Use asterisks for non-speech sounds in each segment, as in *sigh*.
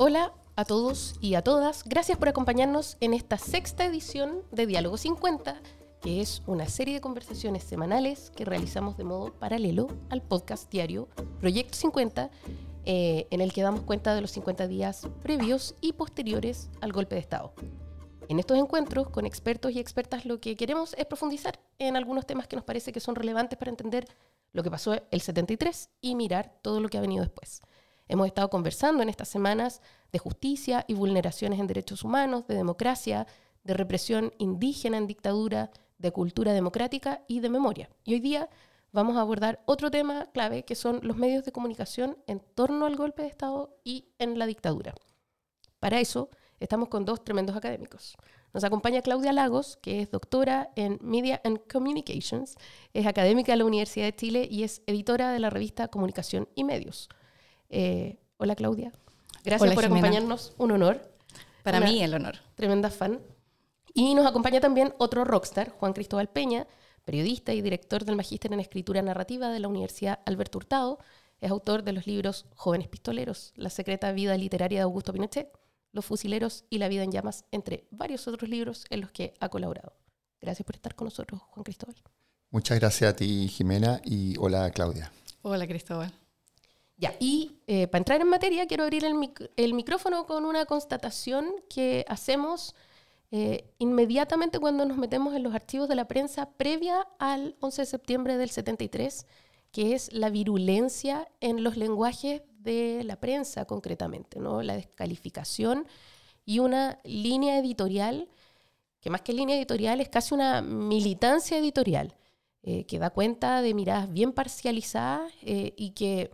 Hola a todos y a todas. Gracias por acompañarnos en esta sexta edición de Diálogo 50, que es una serie de conversaciones semanales que realizamos de modo paralelo al podcast diario Proyecto 50, eh, en el que damos cuenta de los 50 días previos y posteriores al golpe de Estado. En estos encuentros con expertos y expertas lo que queremos es profundizar en algunos temas que nos parece que son relevantes para entender lo que pasó el 73 y mirar todo lo que ha venido después. Hemos estado conversando en estas semanas de justicia y vulneraciones en derechos humanos, de democracia, de represión indígena en dictadura, de cultura democrática y de memoria. Y hoy día vamos a abordar otro tema clave que son los medios de comunicación en torno al golpe de Estado y en la dictadura. Para eso estamos con dos tremendos académicos. Nos acompaña Claudia Lagos, que es doctora en Media and Communications, es académica de la Universidad de Chile y es editora de la revista Comunicación y Medios. Eh, hola Claudia, gracias por acompañarnos, un honor. Para mí el honor. Tremenda fan. Y nos acompaña también otro rockstar, Juan Cristóbal Peña, periodista y director del Magíster en Escritura Narrativa de la Universidad Alberto Hurtado. Es autor de los libros Jóvenes Pistoleros, La secreta vida literaria de Augusto Pinochet, Los fusileros y La vida en llamas, entre varios otros libros en los que ha colaborado. Gracias por estar con nosotros, Juan Cristóbal. Muchas gracias a ti, Jimena, y hola, Claudia. Hola, Cristóbal. Ya, y eh, para entrar en materia, quiero abrir el, micrófono con una constatación que hacemos eh, inmediatamente cuando nos metemos en los archivos de la prensa previa al 11 de septiembre del 73, que es la virulencia en los lenguajes de la prensa concretamente, ¿no? la descalificación y una línea editorial, que más que línea editorial es casi una militancia editorial, eh, que da cuenta de miradas bien parcializadas y que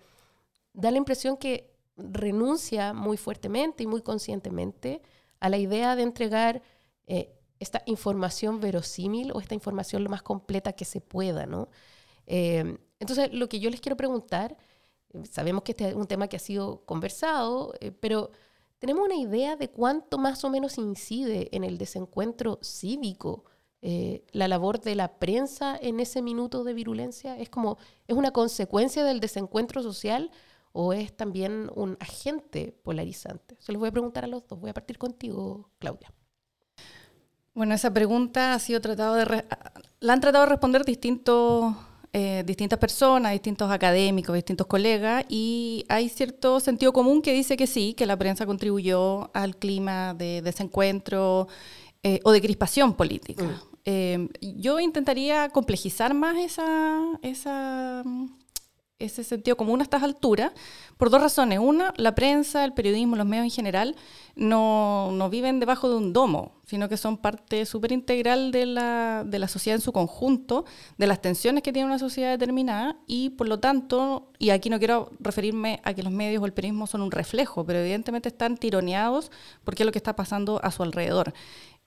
da la impresión que renuncia muy fuertemente y muy conscientemente a la idea de entregar eh, esta información verosímil o esta información lo más completa que se pueda, ¿no? Eh, entonces, lo que yo les quiero preguntar, sabemos que este es un tema que ha sido conversado, eh, pero ¿tenemos una idea de cuánto más o menos incide en el desencuentro cívico la labor de la prensa en ese minuto de virulencia? ¿Es como, es una consecuencia del desencuentro social o es también un agente polarizante? Se los voy a preguntar a los dos. Voy a partir contigo, Claudia. Bueno, esa pregunta ha sido tratado de la han tratado de responder distintos, eh, distintas personas, distintos académicos, distintos colegas, y hay cierto sentido común que dice que sí, que la prensa contribuyó al clima de desencuentro eh, o de crispación política. Mm. Eh, yo intentaría complejizar más esa, esa ese sentido común a estas alturas por dos razones. Una, la prensa, el periodismo, los medios en general no, no viven debajo de un domo, sino que son parte súper integral de la, de la sociedad en su conjunto, de las tensiones que tiene una sociedad determinada y por lo tanto, y aquí no quiero referirme a que los medios o el periodismo son un reflejo, pero evidentemente están tironeados porque es lo que está pasando a su alrededor.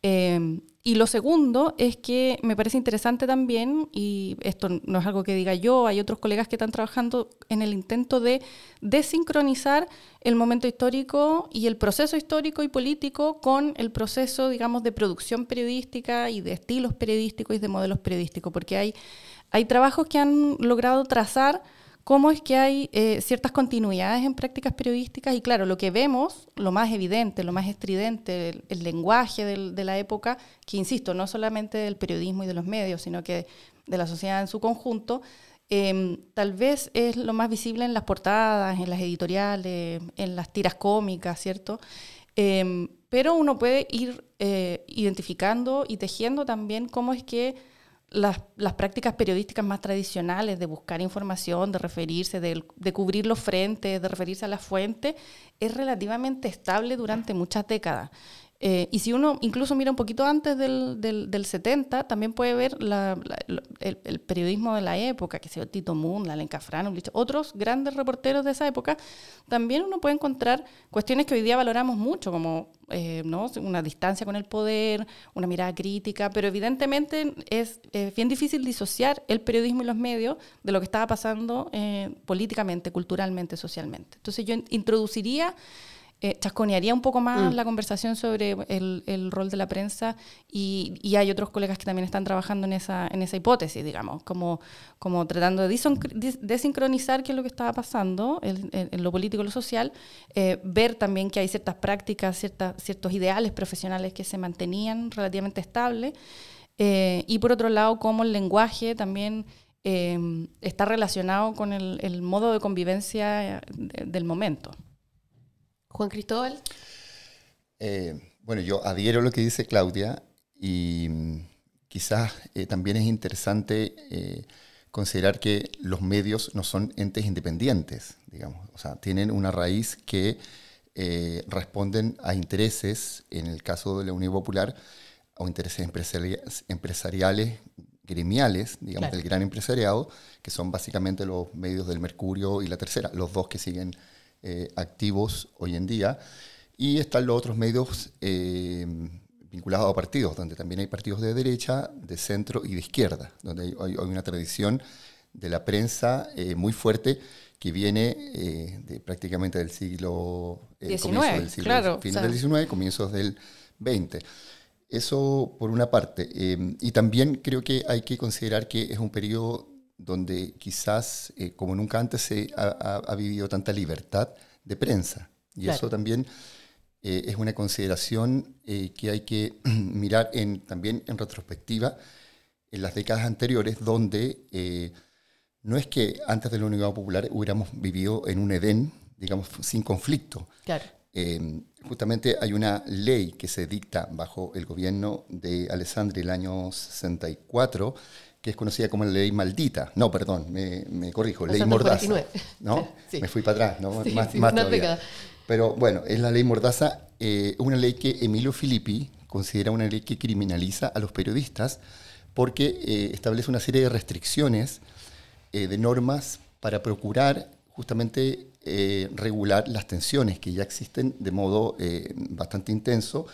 Eh, y lo segundo es que me parece interesante también, y esto no es algo que diga yo, hay otros colegas que están trabajando en el intento de desincronizar el momento histórico y el proceso histórico y político con el proceso, digamos, de producción periodística y de estilos periodísticos y de modelos periodísticos, porque hay, hay trabajos que han logrado trazar cómo es que hay eh, ciertas continuidades en prácticas periodísticas y claro, lo que vemos, lo más evidente, lo más estridente, el, lenguaje de la época, que insisto, no solamente del periodismo y de los medios, sino que de la sociedad en su conjunto, em, tal vez es lo más visible en las portadas, en las editoriales, en las tiras cómicas, ¿cierto? Em, pero uno puede ir eh, identificando y tejiendo también cómo es que las, prácticas periodísticas más tradicionales de buscar información, de referirse, de, de, cubrir los frentes, de referirse a la fuente, es relativamente estable durante muchas décadas. Eh, y si uno incluso mira un poquito antes del, del, 70, también puede ver el, periodismo de la época, que sea Tito Moon, la Lenka otros grandes reporteros de esa época, también uno puede encontrar cuestiones que hoy día valoramos mucho, como eh, ¿no? una distancia con el poder, una mirada crítica, pero evidentemente es bien difícil disociar el periodismo y los medios de lo que estaba pasando eh, políticamente, culturalmente, socialmente. Entonces yo introduciría eh, chasconearía un poco más Mm. la conversación sobre el, el rol de la prensa y, y hay otros colegas que también están trabajando en esa, en esa hipótesis, digamos, como, como tratando de desincronizar qué es lo que estaba pasando en, en- en lo político y lo social, eh, ver también que hay ciertas prácticas, ciertas, ciertos ideales profesionales que se mantenían relativamente estables eh, y por otro lado, cómo el lenguaje también eh, está relacionado con el, el modo de convivencia de- del momento. Juan Cristóbal. Eh, bueno, yo adhiero a lo que dice Claudia y mm, quizás eh, también es interesante eh, considerar que los medios no son entes independientes, digamos, o sea, tienen una raíz que responden a intereses, en el caso de la Unión Popular, a intereses empresari- empresariales, gremiales, digamos, Claro. del gran empresariado, que son básicamente los medios del Mercurio y la Tercera, los dos que siguen eh, activos hoy en día. Y están los otros medios eh, vinculados a partidos, donde también hay partidos de derecha, de centro y de izquierda, donde hay, hay- una tradición de la prensa eh, muy fuerte que viene eh, de prácticamente del siglo, XIX, comienzo del siglo claro, fines o sea. del XIX, comienzos del XX. Eso por una parte. y también creo que hay que considerar que es un periodo donde quizás, eh, como nunca antes, se ha, vivido tanta libertad de prensa. Y Claro. eso también eh, es una consideración eh, que hay que *clears throat* mirar en, también en retrospectiva en las décadas anteriores, donde eh, no es que antes de la Unidad Popular hubiéramos vivido en un Edén, digamos, sin conflicto. Claro. Eh, justamente hay una ley que se dicta bajo el gobierno de Alessandri el año 64, que es conocida como la ley maldita. No, perdón, me, me corrijo, ley 249. mordaza. ¿no? *laughs* Sí. Me fui para atrás, ¿no? Sí, más, sí, más todavía. Pero bueno, es la ley mordaza, eh, una ley que Emilio Filippi considera una ley que criminaliza a los periodistas porque eh, establece una serie de restricciones eh, de normas para procurar justamente regular las tensiones que ya existen de modo bastante intenso.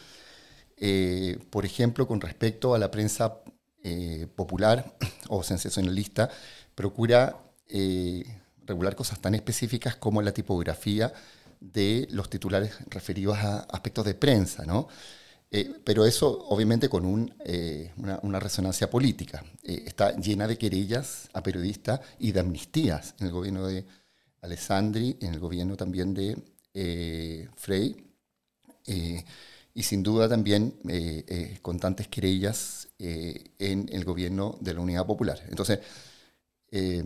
Eh, por ejemplo, con respecto a la prensa eh, popular *clears throat* o sensacionalista, procura eh, regular cosas tan específicas como la tipografía de los titulares referidos a aspectos de prensa, ¿no? Eh, pero eso obviamente con un, una, resonancia política. Está llena de querellas a periodistas y de amnistías en el gobierno de Alessandri, en el gobierno también de Frey, y sin duda también eh, constantes querellas eh, en el gobierno de la Unidad Popular. Entonces, eh,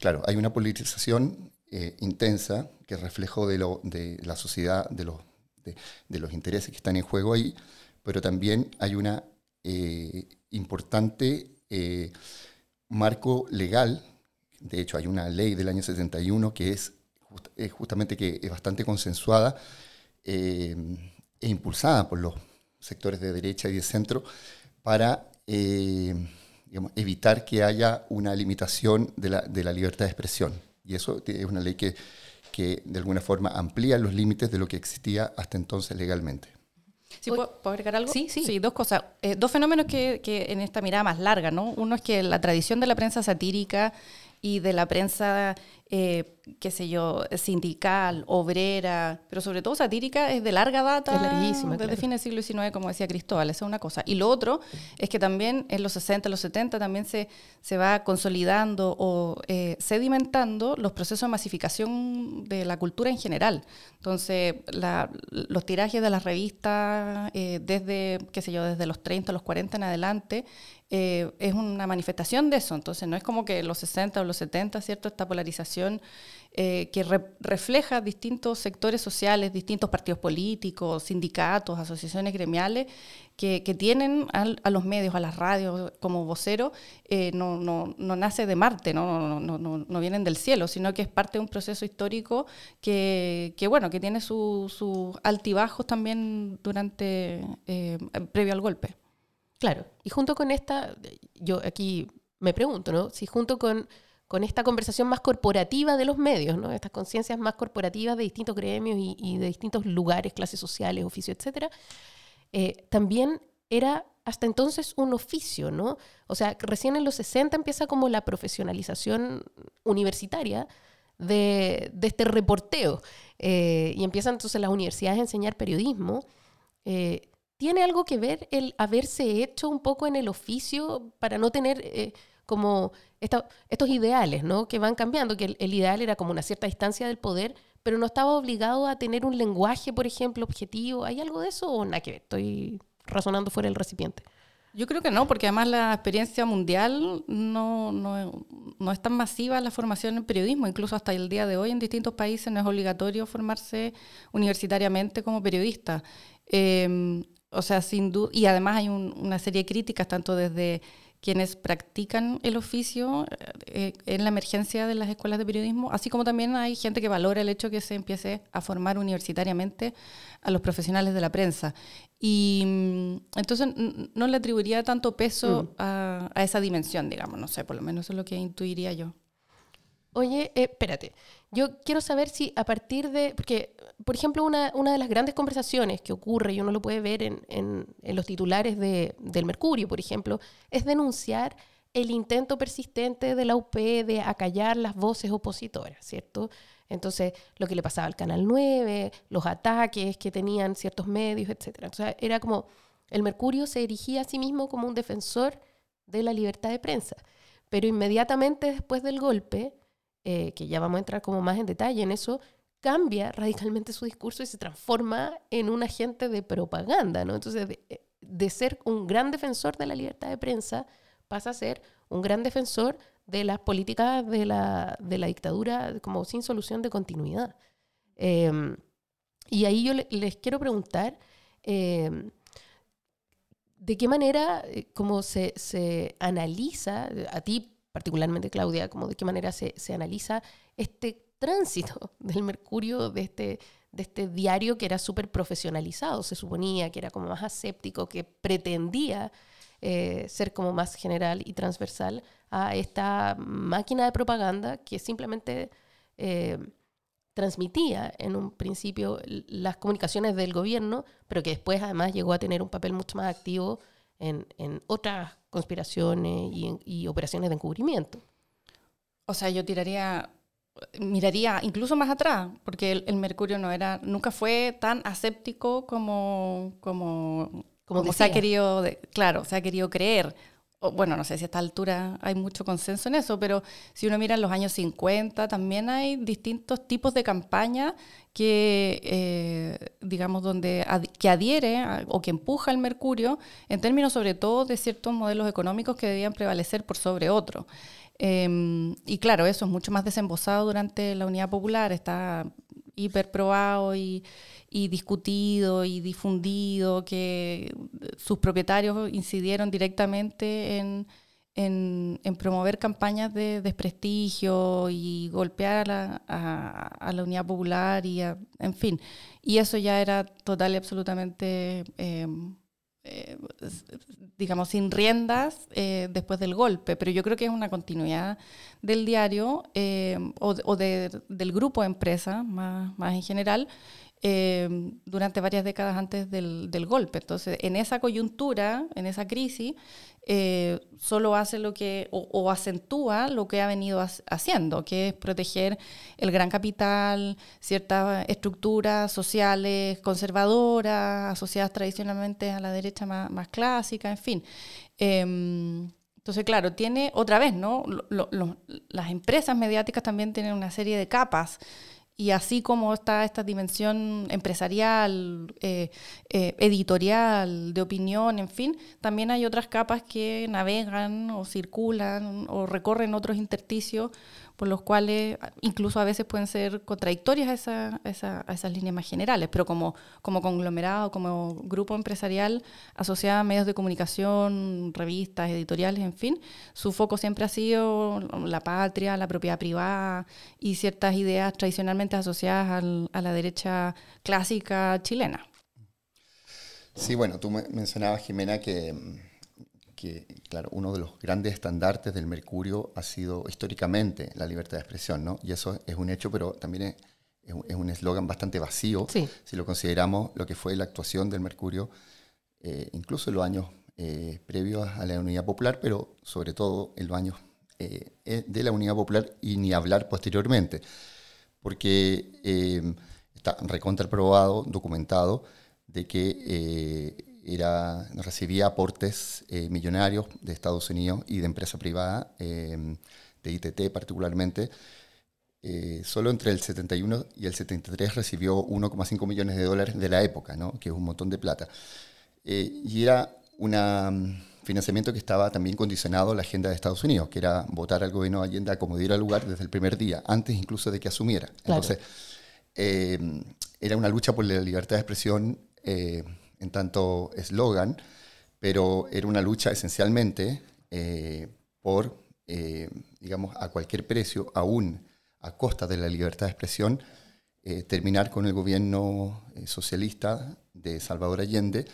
claro, hay una politización eh, intensa que es reflejo de, lo, de la sociedad, de los, de, los intereses que están en juego ahí, pero también hay una importante marco legal. De hecho, hay una ley del año 71 que es, just- justamente que es bastante consensuada e impulsada por los sectores de derecha y de centro para eh, digamos, evitar que haya una limitación de la, de la libertad de expresión. Y eso es una ley que, que de alguna forma amplía los límites de lo que existía hasta entonces legalmente. ¿Sí, Oye, ¿puedo, puedo agregar algo? sí, sí. dos cosas. Eh, dos fenómenos que, que en esta mirada más larga, ¿no? Uno es que la tradición de la prensa satírica y de la prensa, eh, qué sé yo, sindical, obrera, pero sobre todo satírica, es de larga data. Es larguísima, Desde claro. fines del siglo XIX, como decía Cristóbal, esa es una cosa. Y lo otro es que también en los 60, los 70 también se, se va consolidando o eh, sedimentando los procesos de masificación de la cultura en general. Entonces, la- los tirajes de las revistas, eh, desde, qué sé yo, desde los 30, los 40 en adelante, eh, es una manifestación de eso. Entonces, no es como que los 60 o los 70, ¿cierto? Esta polarización eh, que re- refleja distintos sectores sociales, distintos partidos políticos, sindicatos, asociaciones gremiales, que, que tienen al- a los medios, a las radios como vocero, eh, no, no, no nace de Marte, ¿no? No, no, vienen del cielo, sino que es parte de un proceso histórico que, que bueno, que tiene sus su altibajos también durante, eh, previo al golpe. Claro, y junto con esta, yo aquí me pregunto, ¿no? Si junto con, con esta conversación más corporativa de los medios, ¿no? Estas conciencias más corporativas de distintos gremios y, de distintos lugares, clases sociales, oficios, etcétera, eh, también era hasta entonces un oficio, ¿no? O sea, recién en los 60 empieza como la profesionalización universitaria de, este reporteo. Eh, y empiezan entonces las universidades a enseñar periodismo. Eh, ¿Tiene algo que ver el haberse hecho un poco en el oficio para no tener eh, como estos ideales, ¿no? Que van cambiando, que el, ideal era como una cierta distancia del poder, pero no estaba obligado a tener un lenguaje, por ejemplo, objetivo. ¿Hay algo de eso o nada que ver? Estoy razonando fuera del recipiente. Yo creo que no, porque además la experiencia mundial no, no, no, es tan masiva la formación en periodismo. Incluso hasta el día de hoy en distintos países no es obligatorio formarse universitariamente como periodista. Em, o sea, sin duda, y además hay una serie de críticas, tanto desde quienes practican el oficio eh, en la emergencia de las escuelas de periodismo, así como también hay gente que valora el hecho que se empiece a formar universitariamente a los profesionales de la prensa. Y mm, entonces no le atribuiría tanto peso mm. a, a, esa dimensión, digamos, no sé, por lo menos eso es lo que intuiría yo. Oye, eh, espérate, yo quiero saber si a partir de, porque, por ejemplo, una, una de las grandes conversaciones que ocurre, y uno lo puede ver en, en, en los titulares de, del Mercurio, por ejemplo, es denunciar el intento persistente de la UP de acallar las voces opositoras, ¿cierto? Entonces, lo que le pasaba al Canal 9, los ataques que tenían ciertos medios, etc. Era como, el Mercurio se erigía a sí mismo como un defensor de la libertad de prensa, pero inmediatamente después del golpe, eh, que ya vamos a entrar como más en detalle en eso, cambia radicalmente su discurso y se transforma en un agente de propaganda, ¿no? Entonces, de, eh, de, ser un gran defensor de la libertad de prensa, pasa a ser un gran defensor de las políticas de la, de la dictadura como sin solución de continuidad. Em, y ahí yo les quiero preguntar, em, ¿de qué manera, eh, como se, se analiza, a ti particularmente Claudia, como de qué manera se, analiza este tránsito *laughs* del Mercurio, de este, de este diario que era súper profesionalizado, se suponía que era como más aséptico, que pretendía eh, ser como más general y transversal a esta máquina de propaganda que simplemente eh, transmitía en un principio las comunicaciones del gobierno, pero que después además llegó a tener un papel mucho más activo en, en otras conspiraciones y, operaciones de encubrimiento. O sea, yo tiraría, miraría incluso más atrás, porque el, Mercurio no era, nunca fue tan aséptico como, como, como, se ha querido, claro, se ha querido creer bueno, no sé si a esta altura hay mucho consenso en eso, pero si uno mira en los años 50, también hay distintos tipos de campaña que, eh, digamos, donde que adhiere o que empuja el mercurio, en términos sobre todo de ciertos modelos económicos que debían prevalecer por sobre otros. Em, y claro, eso es mucho más desembosado durante la Unidad Popular, está hiperprobado y, y discutido y difundido, que sus propietarios incidieron directamente en, en, promover campañas de desprestigio y golpear a la, a, la unidad popular y en fin. Y eso ya era total y absolutamente, eh, eh, digamos, sin riendas eh, después del golpe. Pero yo creo que es una continuidad del diario o, o del grupo de empresas más, más en general Em, durante varias décadas antes del, golpe. Entonces, en esa coyuntura, en esa crisis, eh, solo hace lo que, o, acentúa lo que ha venido haciendo, que es proteger el gran capital, ciertas estructuras sociales conservadoras, asociadas tradicionalmente a la derecha más, más clásica, en fin. Em, entonces, claro, tiene otra vez, ¿no? las empresas mediáticas también tienen una serie de capas y así como está esta dimensión empresarial, eh, eh, editorial, de opinión, en fin, también hay otras capas que navegan o circulan o recorren otros intersticios por los cuales incluso a veces pueden ser contradictorias a, esas líneas más generales, pero como, como conglomerado, como grupo empresarial asociado a medios de comunicación, revistas, editoriales, en fin, su foco siempre ha sido la patria, la propiedad privada y ciertas ideas tradicionalmente asociadas a la derecha clásica chilena. Sí, bueno, tú mencionabas, Jimena, que que, claro, uno de los grandes estandartes del Mercurio ha sido históricamente la libertad de expresión, ¿no? Y eso es un hecho, pero también es, un eslogan bastante vacío, si lo consideramos lo que fue la actuación del Mercurio, eh, incluso en los años eh, previos a la Unidad Popular, pero sobre todo en los años eh, de la Unidad Popular y ni hablar posteriormente, porque está recontraprobado, documentado, de que era, recibía aportes millonarios de Estados Unidos y de empresa privada, de ITT particularmente, eh, solo entre el 71 y el 73 recibió 1,5 millones de dólares de la época, ¿no? que es un montón de plata. Eh, y era un mm, financiamiento que estaba también condicionado a la agenda de Estados Unidos, que era votar al gobierno de Allende a como diera lugar desde el primer día, antes incluso de que asumiera. Entonces, eh, era una lucha por la libertad de expresión en tanto eslogan, pero era una lucha esencialmente por, digamos, a cualquier precio, aún a costa de la libertad de expresión, eh, terminar con el gobierno eh, socialista de Salvador Allende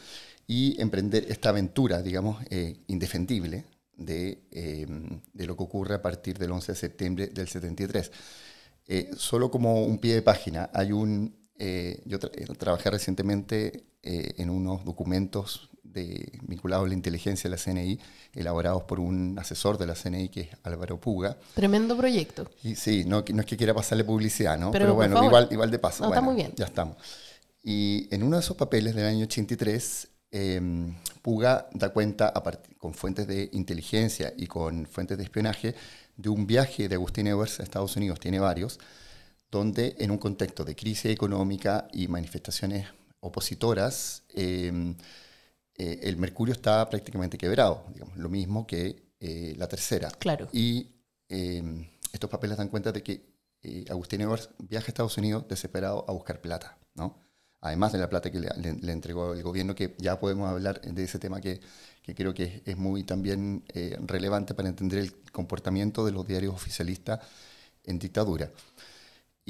y emprender esta aventura, digamos, eh, indefendible de, de, lo que ocurre a partir del 11 de septiembre del 73. solo como un pie de página, hay un, yo trabajé recientemente en unos documentos de, vinculados a la inteligencia de la CNI, elaborados por un asesor de la CNI que es Álvaro Puga. Tremendo proyecto. Y, sí, no, no es que quiera pasarle publicidad, ¿no? Pero, bueno, igual, igual de paso. está muy bien. Ya estamos. Y en uno de esos papeles del año 83, em, Puga da cuenta, con fuentes de inteligencia y con fuentes de espionaje, de un viaje de Agustín Evers a Estados Unidos, tiene varios, donde en un contexto de crisis económica y manifestaciones opositoras, eh, eh, el mercurio está prácticamente quebrado, digamos, lo mismo que eh, la tercera. Claro. Y eh, estos papeles dan cuenta de que Agustín Evers viaja a Estados Unidos desesperado a buscar plata, ¿no? Además de la plata que le, entregó el gobierno, que ya podemos hablar de ese tema que, que creo que es muy también relevante para entender el comportamiento de los diarios oficialistas en dictadura.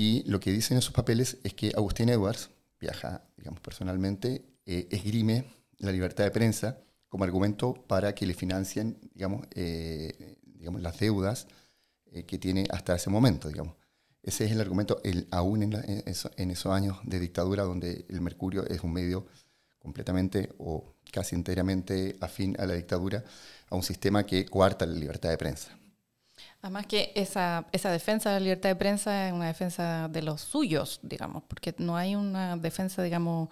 Y lo que dicen esos papeles es que Agustín Edwards viaja, digamos, personalmente, esgrime la libertad de prensa como argumento para que le financien, digamos, eh, digamos las deudas eh, que tiene hasta ese momento, digamos. Ese es el argumento, el, aún en, en, esos años de dictadura donde el mercurio es un medio completamente o casi enteramente afín a la dictadura, a un sistema que coarta la libertad de prensa. Además que esa, esa defensa de la libertad de prensa es una defensa de los suyos, digamos, porque no hay una defensa, digamos,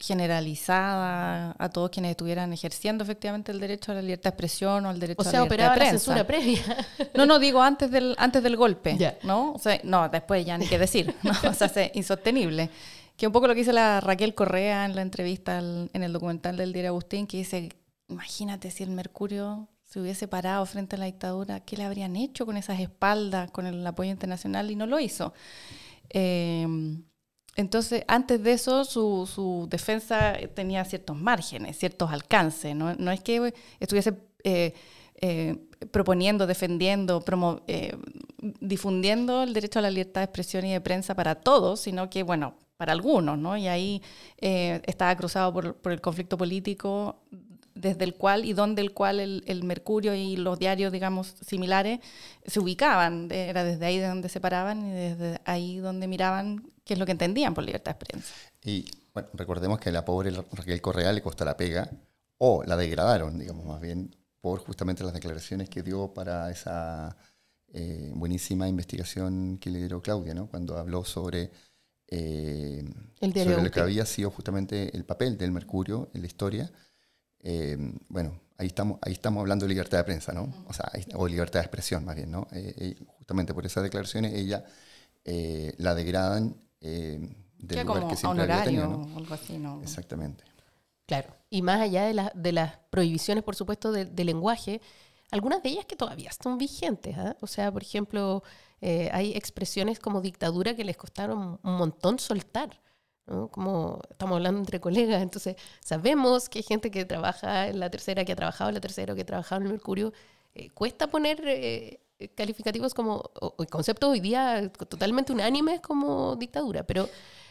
generalizada a todos quienes estuvieran ejerciendo efectivamente el derecho a la libertad de expresión o al derecho a la libertad de prensa. la censura previa. *laughs* No, no, digo antes del, antes del golpe, ¿no? O sea, no, después ya ni qué decir, *laughs* ¿no? o sea, es insostenible. Que un poco lo que dice la Raquel Correa en la entrevista en el documental del diario Agustín, que dice, imagínate si el Mercurio se hubiese parado frente a la dictadura, ¿qué le habrían hecho con esas espaldas, con el apoyo internacional? Y no lo hizo. Eh, entonces, antes de eso, su, defensa tenía ciertos márgenes, ciertos alcances. No, es que estuviese eh, eh, proponiendo, defendiendo, eh, difundiendo el derecho a la libertad de expresión y de prensa para todos, sino que, bueno, para algunos, ¿no? Y ahí estaba cruzado por, por, el conflicto político desde el cual y donde el cual el, Mercurio y los diarios, digamos, similares se ubicaban. Era desde ahí de donde se paraban y desde ahí donde miraban qué es lo que entendían por libertad de prensa. Y bueno, recordemos que a la pobre Raquel Correa le costó la pega o la degradaron, digamos, más bien por justamente las declaraciones que dio para esa eh, buenísima investigación que le dio Claudia, ¿no? Cuando habló sobre, eh, sobre lo que había sido justamente el papel del Mercurio en la historia eh, bueno, ahí estamos, ahí estamos hablando de libertad de prensa, ¿no? O sea, o libertad de expresión más bien, ¿no? Eh, eh, justamente por esas declaraciones ella la degradan del lugar que siempre había tenido, ¿no? algo así, ¿no? Exactamente. Claro, y más allá de, de las prohibiciones, por supuesto, de, lenguaje, algunas de ellas que todavía están vigentes. ¿ah? O sea, por ejemplo, hay expresiones como dictadura que les costaron un montón soltar. Como estamos hablando entre colegas, entonces sabemos que hay gente que trabaja en la tercera, que ha trabajado en la tercera, que ha trabajado en el Mercurio. Eh, cuesta poner eh, calificativos como, o, conceptos hoy día totalmente unánimes como dictadura, pero...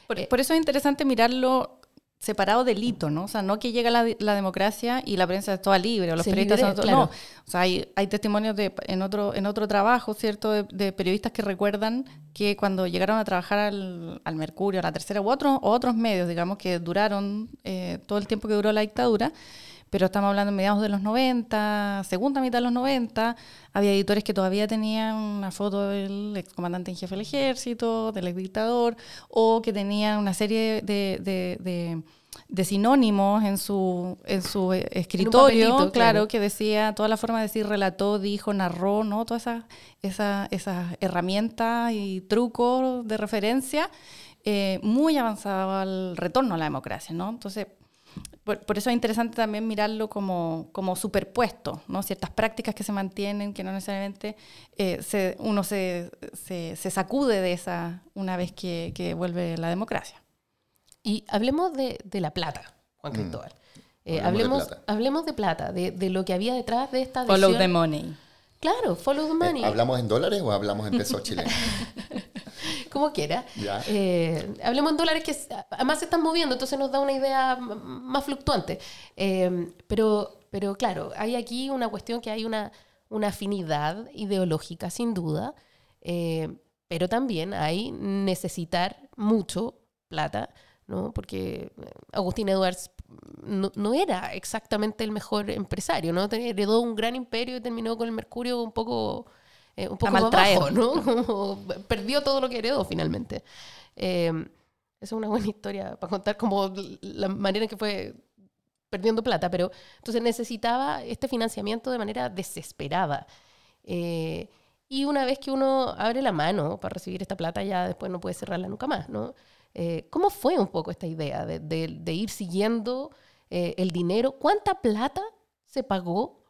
Por, eh, por, eso es interesante mirarlo separado del hito, ¿no? O sea, no que llega la, la democracia y la prensa es toda libre, o los periodistas son todos... No, o sea, hay, hay testimonios de, en, otro, en otro trabajo, ¿cierto?, de, periodistas que recuerdan que cuando llegaron a trabajar al, al Mercurio, a la Tercera, u otros, otros medios, digamos, que duraron eh, todo el tiempo que duró la dictadura, pero estamos hablando de mediados de los 90, segunda mitad de los 90, había editores que todavía tenían una foto del excomandante en jefe del ejército, del ex dictador, o que tenían una serie de, de, sinónimos en su, en su escritorio, claro, que decía toda la forma de decir relató, dijo, narró, ¿no? Todas esas esa, esa herramientas y trucos de referencia eh, muy avanzado al retorno a la democracia, ¿no? Entonces, por, eso es interesante también mirarlo como, como superpuesto, ¿no? Ciertas prácticas que se mantienen, que no necesariamente eh, se, uno se, se, sacude de esa una vez que, que, vuelve la democracia. Y hablemos de, de la plata, Juan mm. Cristóbal. Eh, hablemos, de plata. hablemos de plata, de, de, lo que había detrás de esta Follow the money. Claro, follow the money. ¿Hablamos en dólares o hablamos en pesos chilenos? *laughs* *laughs* como quiera. Eh, hablemos en dólares que además se están moviendo, entonces nos da una idea más fluctuante. Eh, pero, pero claro, hay aquí una cuestión que hay una, una afinidad ideológica, sin duda, eh, pero también hay necesitar mucho plata, ¿no? porque Agustín Edwards no, era exactamente el mejor empresario, ¿no? heredó un gran imperio y terminó con el Mercurio un poco eh, un poco más ¿no? *laughs* perdió todo lo que heredó finalmente. Eh, esa es una buena historia para contar como la manera en que fue perdiendo plata, pero entonces necesitaba este financiamiento de manera desesperada. Eh, y una vez que uno abre la mano para recibir esta plata, ya después no puede cerrarla nunca más, ¿no? ¿Cómo fue un poco esta idea de, de ir siguiendo el dinero? ¿Cuánta plata se pagó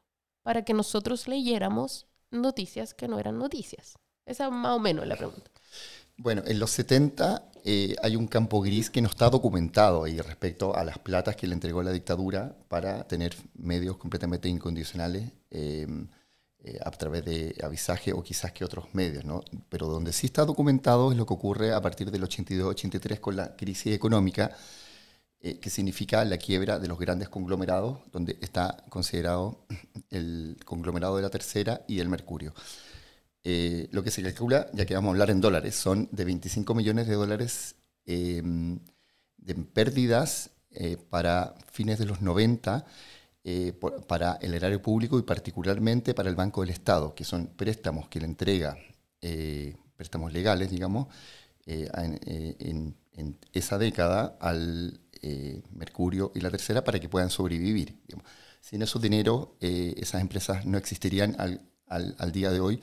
para que nosotros leyéramos noticias que no eran noticias? Esa más o menos es la pregunta. Bueno, en los 70 eh, hay un campo gris que no está documentado ahí respecto a las platas que le entregó la dictadura para tener medios completamente incondicionales em, eh, a través de avisaje o quizás que otros medios, ¿no? Pero donde sí está documentado es lo que ocurre a partir del 82-83 con la crisis económica, eh, que significa la quiebra de los grandes conglomerados, donde está considerado *laughs* el conglomerado de la tercera y el mercurio. Eh, lo que se calcula, ya que vamos a hablar en dólares, son de 25 millones de dólares em, de pérdidas eh, para fines de los 90 para el erario público y particularmente para el Banco del Estado, que son préstamos que le entrega, préstamos legales, digamos, en, esa década al eh, Mercurio y la tercera para que puedan sobrevivir. Sin esos dinero, eh, esas empresas no existirían al, día de hoy,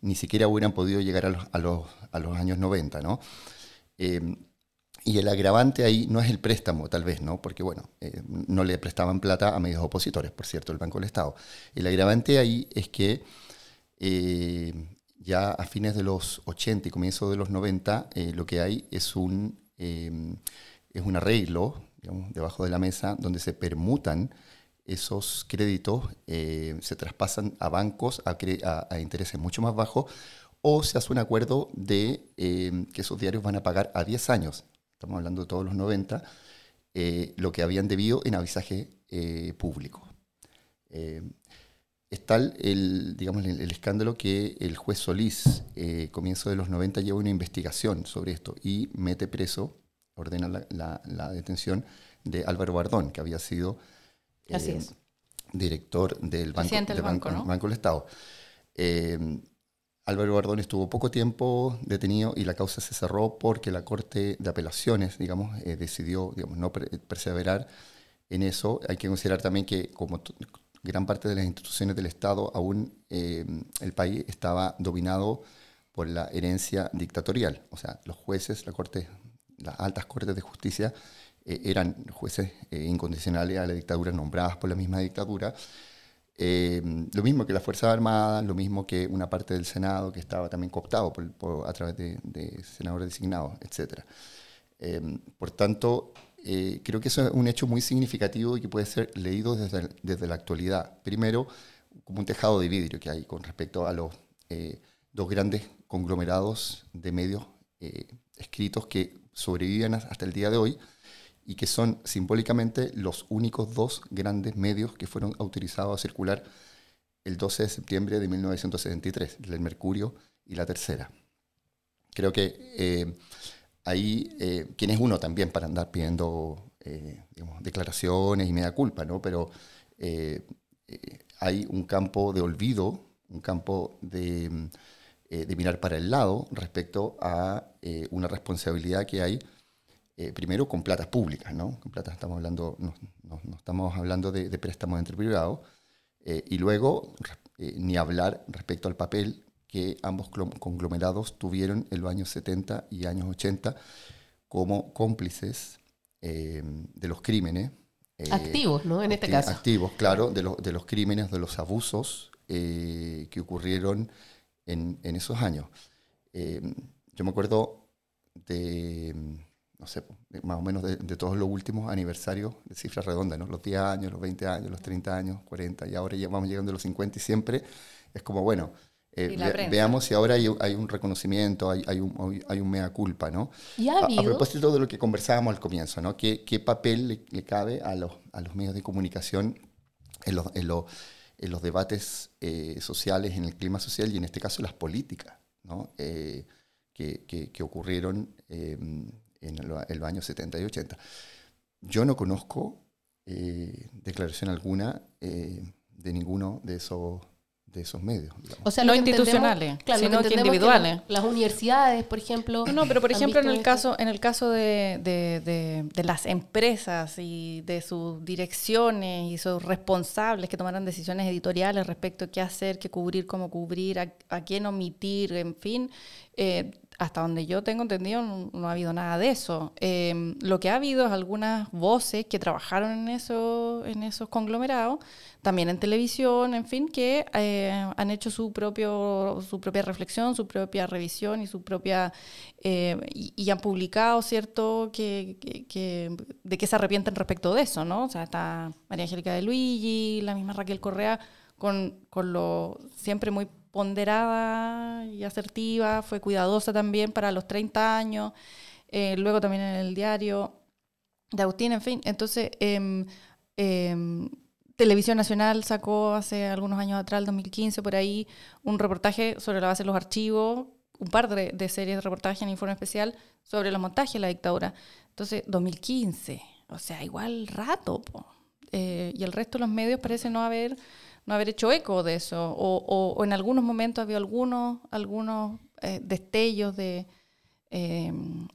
ni siquiera hubieran podido llegar a los, años 90. ¿no? Eh, y el agravante ahí no es el préstamo, tal vez, ¿no? Porque, bueno, no le prestaban plata a medios opositores, por cierto, el Banco del Estado. El agravante ahí es que ya a fines de los 80 y comienzo de los 90, lo que hay es un es un arreglo, debajo de la mesa, donde se permutan esos créditos, eh, se traspasan a bancos a, intereses mucho más bajos, o se hace un acuerdo de eh, que esos diarios van a pagar a 10 años, estamos hablando de todos los 90, eh, lo que habían debido en avisaje público. es tal el, digamos, el, escándalo que el juez Solís, comienzo de los 90, lleva una investigación sobre esto y mete preso ordena la, detención de Álvaro Bardón, que había sido eh, director del Banco, del banco, banco, del Estado. Eh, Álvaro Bardón estuvo poco tiempo detenido y la causa se cerró porque la Corte de Apelaciones, digamos, eh, decidió digamos, no perseverar en eso. Hay que considerar también que como gran parte de las instituciones del Estado, aún el país estaba dominado por la herencia dictatorial. O sea, los jueces, la Corte las altas cortes de justicia eh, eran jueces eh, incondicionales a la dictadura, nombradas por la misma dictadura. Eh, lo mismo que las Fuerzas Armadas, lo mismo que una parte del Senado que estaba también cooptado a través de, senadores designados, etc. por tanto, creo que eso es un hecho muy significativo y que puede ser leído desde, desde la actualidad. Primero, como un tejado de vidrio que hay con respecto a los dos grandes conglomerados de medios escritos que sobreviven hasta el día de hoy y que son simbólicamente los únicos dos grandes medios que fueron autorizados a circular el 12 de septiembre de 1973, el Mercurio y la Tercera. Creo que eh, ahí, eh, ¿quién es uno también para andar pidiendo eh, declaraciones y media culpa? ¿no? Pero hay un campo de olvido, un campo de, de mirar para el lado respecto a una responsabilidad que hay eh, primero con platas públicas, ¿no? Con platas estamos hablando, no, no, estamos hablando de, préstamos entre privados, eh, y luego eh, ni hablar respecto al papel que ambos conglomerados tuvieron en los años 70 y años 80 como cómplices de los crímenes. activos, ¿no? En este caso. Activos, claro, de, de los crímenes, de los abusos que ocurrieron en, en esos años. yo me acuerdo de no sé, más o menos de, todos los últimos aniversarios de cifras redondas, ¿no? Los 10 años, los 20 años, los 30 años, 40, y ahora ya vamos llegando a los 50 y siempre es como, bueno, eh, veamos si ahora hay, un reconocimiento, hay, hay, un, hay un mea culpa, ¿no? a, propósito de lo que conversábamos al comienzo, ¿no? ¿Qué, qué papel le, cabe a los, a los medios de comunicación en los, en los, en los debates eh, sociales, en el clima social y en este caso las políticas. Eh, que, que, que, ocurrieron en el año 70 y 80. Yo no conozco eh, declaración alguna de ninguno de esos de esos medios. O sea, no institucionales, sino que individuales. las universidades, por ejemplo. No, pero por ejemplo en el caso en el caso de, de, las empresas y de sus direcciones y sus responsables que tomaran decisiones editoriales respecto a qué hacer, qué cubrir, cómo cubrir, a, a quién omitir, en fin, eh, hasta donde yo tengo entendido, no, ha habido nada de eso. Em, lo que ha habido es algunas voces que trabajaron en, eso, en esos conglomerados, también en televisión, en fin, que eh, han hecho su, propio, su propia reflexión, su propia revisión y su propia... Eh, y, han publicado, ¿cierto?, que, que, de que se arrepienten respecto de eso, ¿no? O sea, está María Angélica de Luigi, la misma Raquel Correa, con, con lo siempre muy ponderada y asertiva, fue cuidadosa también para los 30 años, eh, luego también en el diario de Agustín, en fin. Entonces, em, Televisión Nacional sacó hace algunos años atrás, el 2015, por ahí, un reportaje sobre la base de los archivos, un par de, series de reportaje en informe especial sobre los montajes de la dictadura. Entonces, 2015, o sea, igual rato. Eh, y el resto de los medios parece no haber no haber hecho eco de eso, o, en algunos momentos había algunos, algunos eh, destellos de, em,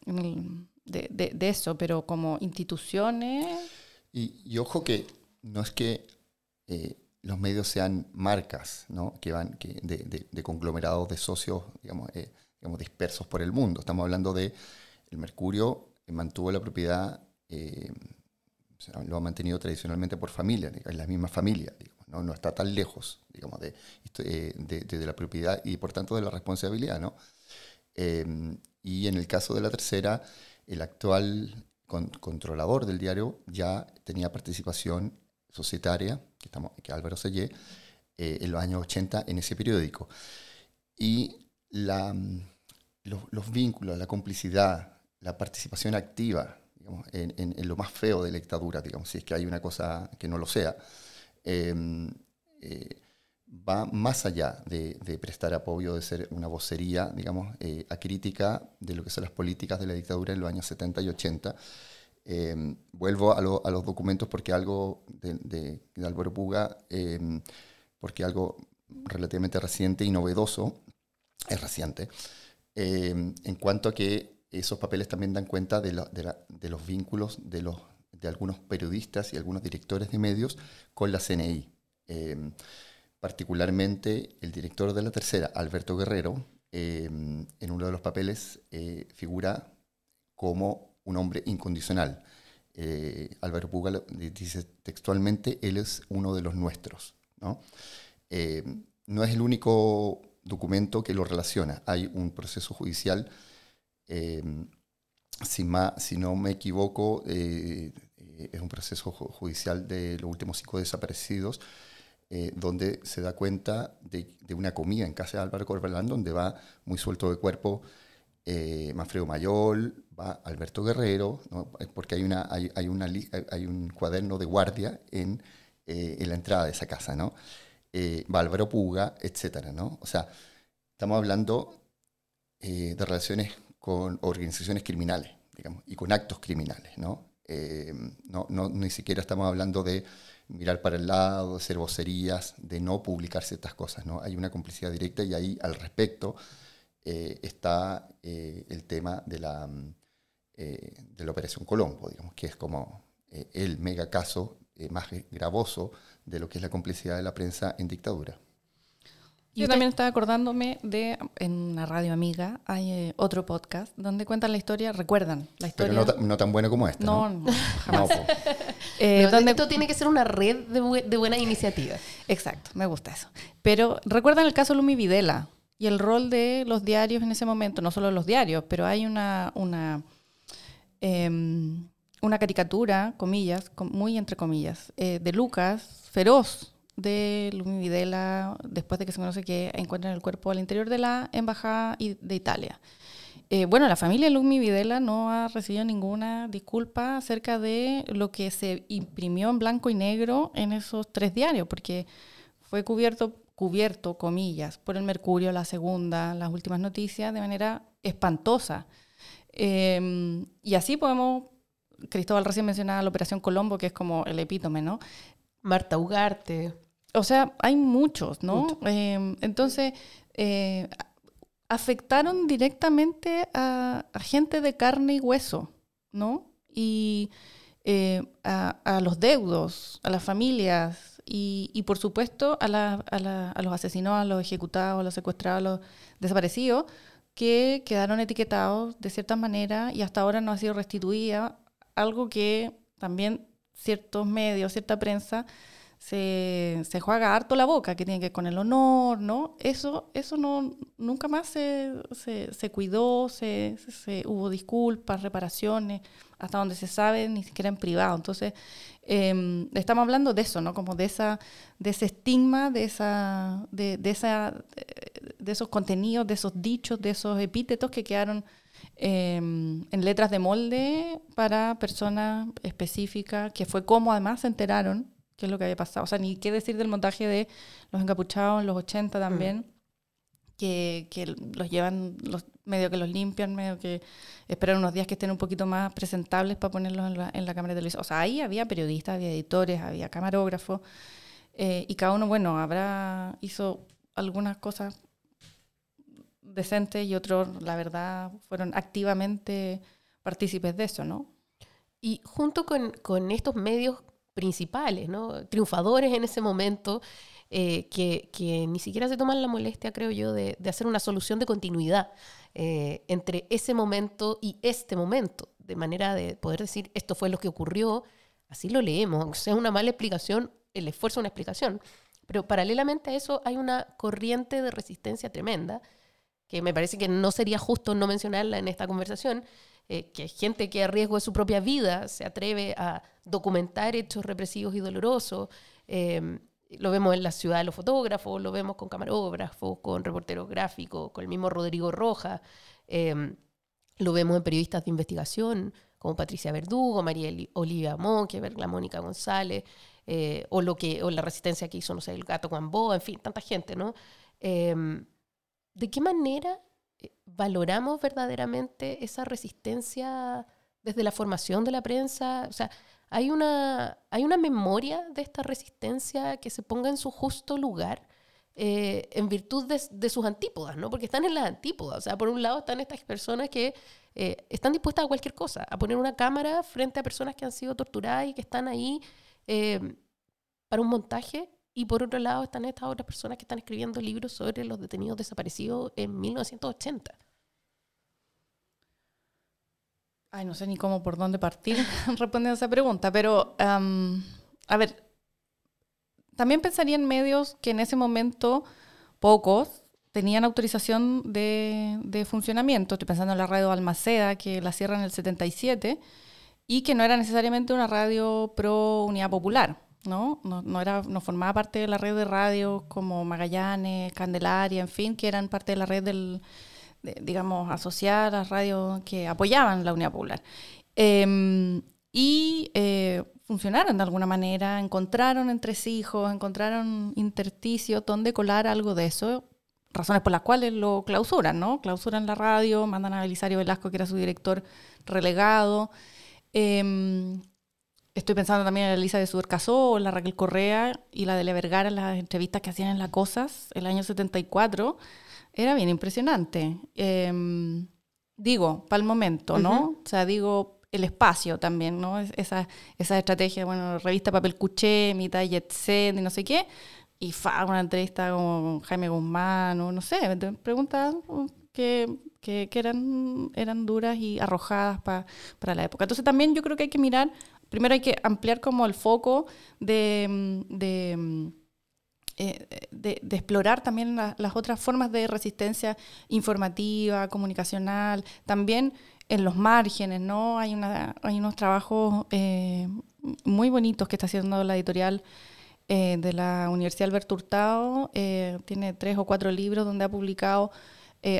de, eso, pero como instituciones... Y, ojo que no es que eh, los medios sean marcas, ¿no? que van que de, conglomerados de socios, digamos, eh, digamos, dispersos por el mundo. Estamos hablando de el Mercurio mantuvo la propiedad, lo ha mantenido tradicionalmente por familia, es la misma familia. ¿No? está tan lejos, digamos, de, eh, de, la propiedad y por tanto de la responsabilidad, ¿no? Em, y en el caso de la tercera, el actual controlador del diario ya tenía participación societaria, que, estamos, que Álvaro Sellé, eh, en los años 80 en ese periódico. Y la, los, vínculos, la complicidad, la participación activa, en, en, lo más feo de la dictadura, digamos, si es que hay una cosa que no lo sea, eh, va más allá de, prestar apoyo, de ser una vocería, digamos, eh, acrítica de lo que son las políticas de la dictadura en los años 70 y 80. Em, vuelvo a, los documentos porque algo de, Álvaro Puga, em, porque algo relativamente reciente y novedoso, es reciente, en cuanto a que esos papeles también dan cuenta de, de los vínculos de los de algunos periodistas y algunos directores de medios con la CNI. Em, particularmente el director de la tercera, Alberto Guerrero, em, en uno de los papeles eh, figura como un hombre incondicional. Eh, Álvaro Puga dice textualmente, él es uno de los nuestros. ¿no? Em, no es el único documento que lo relaciona. Hay un proceso judicial, si, si, no me equivoco, eh, eh, es un proceso judicial de los últimos cinco desaparecidos, eh, donde se da cuenta de, una comida en casa de Álvaro Corbalán, donde va muy suelto de cuerpo eh, Manfredo Mayol, va Alberto Guerrero, porque hay, una, hay, hay, una, hay un cuaderno de guardia en, en la entrada de esa casa, ¿no? va Álvaro Puga, etcétera, ¿no? O sea, estamos hablando de relaciones con organizaciones criminales, digamos, y con actos criminales, ¿no? Eh, no, no, ni siquiera estamos hablando de mirar para el lado, de hacer vocerías, de no publicar ciertas cosas. ¿no? Hay una complicidad directa y ahí al respecto eh, está eh, el tema de la, de la Operación Colombo, digamos, que es como el mega caso más gravoso de lo que es la complicidad de la prensa en dictadura. Yo también estaba acordándome de, en una radio amiga, hay eh, otro podcast donde cuentan la historia, recuerdan la historia. Pero no, tan bueno como este. No, no, jamás. *laughs* eh, donde, esto tiene que ser una red de, de buenas iniciativas. Exacto, me gusta eso. Pero recuerdan el caso Lumi Videla y el rol de los diarios en ese momento, no solo los diarios, pero hay una, una, em, una caricatura, comillas, muy entre comillas, eh, de Lucas, feroz, de Lumi Videla, después de que se conoce que encuentran el cuerpo al interior de la embajada de Italia. Eh, bueno, la familia Lumi Videla no ha recibido ninguna disculpa acerca de lo que se imprimió en blanco y negro en esos tres diarios, porque fue cubierto, cubierto, comillas, por el Mercurio, la segunda, las últimas noticias, de manera espantosa. Em, y así podemos, Cristóbal recién mencionaba la Operación Colombo, que es como el epítome, ¿no? Marta Ugarte. O sea, hay muchos, ¿no? Em, entonces, eh, afectaron directamente a, gente de carne y hueso, ¿no? Y eh, a, los deudos, a las familias y, por supuesto a, a, los asesinados, a los ejecutados, a los secuestrados, a los desaparecidos, que quedaron etiquetados de cierta manera y hasta ahora no ha sido restituida, algo que también ciertos medios, cierta prensa se, se, juega harto la boca, que tiene que ver con el honor, ¿no? Eso, eso no, nunca más se, se, cuidó, se, hubo disculpas, reparaciones, hasta donde se sabe, ni siquiera en privado. Entonces, em, estamos hablando de eso, ¿no? Como de, esa, de ese estigma, de, esa, de, de, esa, de esos contenidos, de esos dichos, de esos epítetos que quedaron em, en letras de molde para personas específicas, que fue como además se enteraron qué es lo que había pasado. O sea, ni qué decir del montaje de Los Encapuchados en los 80 también, que, que, los llevan, los, medio que los limpian, medio que esperan unos días que estén un poquito más presentables para ponerlos en la, en la cámara de televisión. O sea, ahí había periodistas, había editores, había camarógrafos, eh, y cada uno, bueno, habrá, hizo algunas cosas decentes y otros, la verdad, fueron activamente partícipes de eso, ¿no? Y junto con, con estos medios principales, ¿no? triunfadores en ese momento, eh, que, ni siquiera se toman la molestia, creo yo, de, de hacer una solución de continuidad eh, entre ese momento y este momento, de manera de poder decir, esto fue lo que ocurrió, así lo leemos, aunque sea una mala explicación, el esfuerzo es una explicación. Pero paralelamente a eso hay una corriente de resistencia tremenda, que me parece que no sería justo no mencionarla en esta conversación, eh, que gente que a riesgo de su propia vida se atreve a documentar hechos represivos y dolorosos. Em, lo vemos en la ciudad de los fotógrafos, lo vemos con camarógrafos, con reporteros gráficos, con el mismo Rodrigo Rojas, em, lo vemos en periodistas de investigación como Patricia Verdugo, María Olivia Monkever, la Mónica González, eh, o, lo que, o la resistencia que hizo, no sé, el gato Gamboa, en fin, tanta gente, ¿no? Em, ¿De qué manera valoramos verdaderamente esa resistencia desde la formación de la prensa? O sea, ¿hay una, hay una memoria de esta resistencia que se ponga en su justo lugar eh, en virtud de, sus antípodas, ¿no? Porque están en las antípodas. O sea, por un lado están estas personas que eh, están dispuestas a cualquier cosa, a poner una cámara frente a personas que han sido torturadas y que están ahí eh, para un montaje y por otro lado están estas otras personas que están escribiendo libros sobre los detenidos desaparecidos en 1980. Ay, no sé ni cómo, por dónde partir *laughs* respondiendo a esa pregunta, pero a ver, también pensaría en medios que en ese momento pocos tenían autorización de, de funcionamiento. Estoy pensando en la radio Almaceda, que la cierra en el 77, y que no era necesariamente una radio pro unidad popular. ¿No? No, era, no formaba parte de la red de radios como Magallanes, Candelaria, en fin, que eran parte de la red del, digamos, asociar a radios que apoyaban la Unidad Popular. Em, y eh, funcionaron de alguna manera, encontraron entresijos, encontraron intersticios donde colar algo de eso, razones por las cuales lo clausuran, ¿no? Clausuran la radio, mandan a Belisario Velasco, que era su director relegado. Em, estoy pensando también en la Elisa de Subercasó, la Raquel Correa y la de Le Vergara, las entrevistas que hacían en La Cosas el año 74. Era bien impresionante. Em, digo, para el momento, ¿no? O sea, digo, el espacio también, ¿no? Esa, esa estrategia, bueno, revista Papel Cuché, mitad Jet Set y no sé qué. Y fa, una entrevista con Jaime Guzmán, o no sé, preguntas que, que, eran, eran duras y arrojadas para la época. Entonces también yo creo que hay que mirar, primero hay que ampliar como el foco de, de eh, de, explorar también las otras formas de resistencia informativa, comunicacional, también en los márgenes, ¿no? Hay, una, hay unos trabajos eh, muy bonitos que está haciendo la editorial eh, de la Universidad Alberto Hurtado, tiene tres o cuatro libros donde ha publicado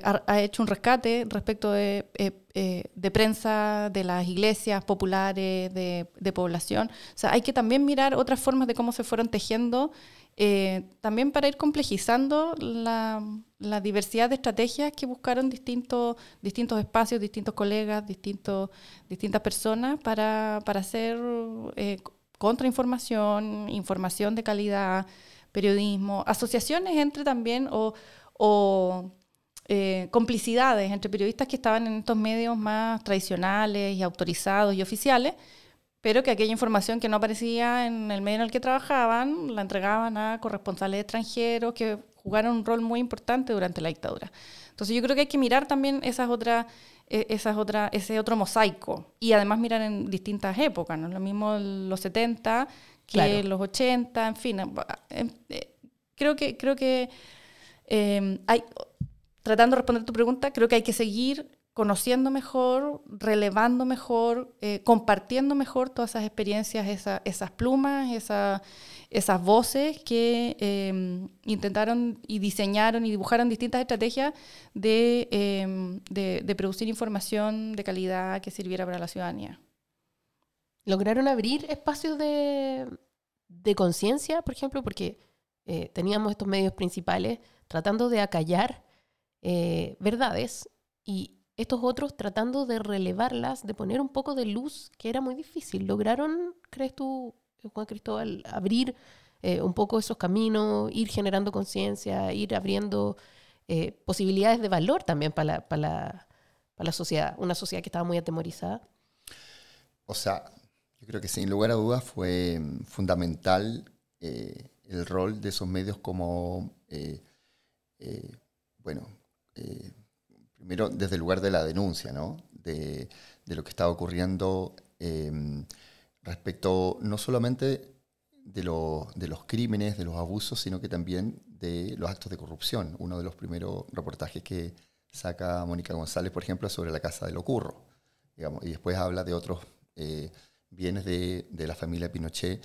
ha, hecho un rescate respecto de, de, prensa de las iglesias populares, de, población. O sea, hay que también mirar otras formas de cómo se fueron tejiendo eh, también para ir complejizando la, diversidad de estrategias que buscaron distintos, distintos espacios, distintos colegas, distintos, distintas personas para, para hacer eh, contrainformación, información de calidad, periodismo, asociaciones entre también o eh, complicidades entre periodistas que estaban en estos medios más tradicionales y autorizados y oficiales pero que aquella información que no aparecía en el medio en el que trabajaban la entregaban a corresponsales extranjeros que jugaron un rol muy importante durante la dictadura. Entonces yo creo que hay que mirar también esas otras, e, esas otras, ese otro mosaico y además mirar en distintas épocas, no es lo mismo los 70 que los 80, en fin. Em, eh, creo que, creo que hay, tratando de responder tu pregunta, creo que hay que seguir conociendo mejor, relevando mejor, eh, compartiendo mejor todas esas experiencias, esas plumas, esas voces que em, intentaron y diseñaron y dibujaron distintas estrategias em, de, producir información de calidad que sirviera para la ciudadanía. ¿Lograron abrir espacios de, de conciencia, por ejemplo? Porque eh, teníamos estos medios principales tratando de acallar eh, verdades y, estos otros tratando de relevarlas, de poner un poco de luz, que era muy difícil. ¿Lograron, crees tú, Juan Cristóbal, abrir eh, un poco esos caminos, ir generando conciencia, ir abriendo eh, posibilidades de valor también para la, la, sociedad, una sociedad que estaba muy atemorizada? O sea, yo creo que sin lugar a dudas fue mm, fundamental el rol de esos medios como, bueno, primero desde el lugar de la denuncia, de, lo que estaba ocurriendo em, respecto no solamente de, los crímenes, de los abusos, sino que también de los actos de corrupción. Uno de los primeros reportajes que saca Mónica González, por ejemplo, sobre la casa de Locurro, digamos, y después habla de otros eh, bienes de, la familia Pinochet,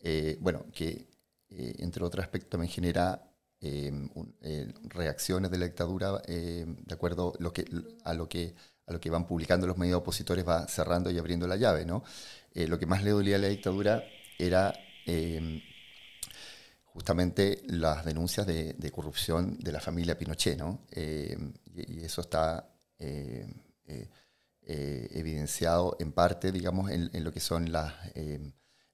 eh, bueno, que eh, entre otros aspectos también genera Em, eh, reacciones de la dictadura em, de acuerdo lo que, a, lo que, a lo que van publicando los medios opositores, va cerrando y abriendo la llave. ¿no? Eh, lo que más le dolía a la dictadura era em, justamente las denuncias de, corrupción de la familia Pinochet. ¿no? Y, eso está eh, evidenciado en parte, digamos, en, lo que son las...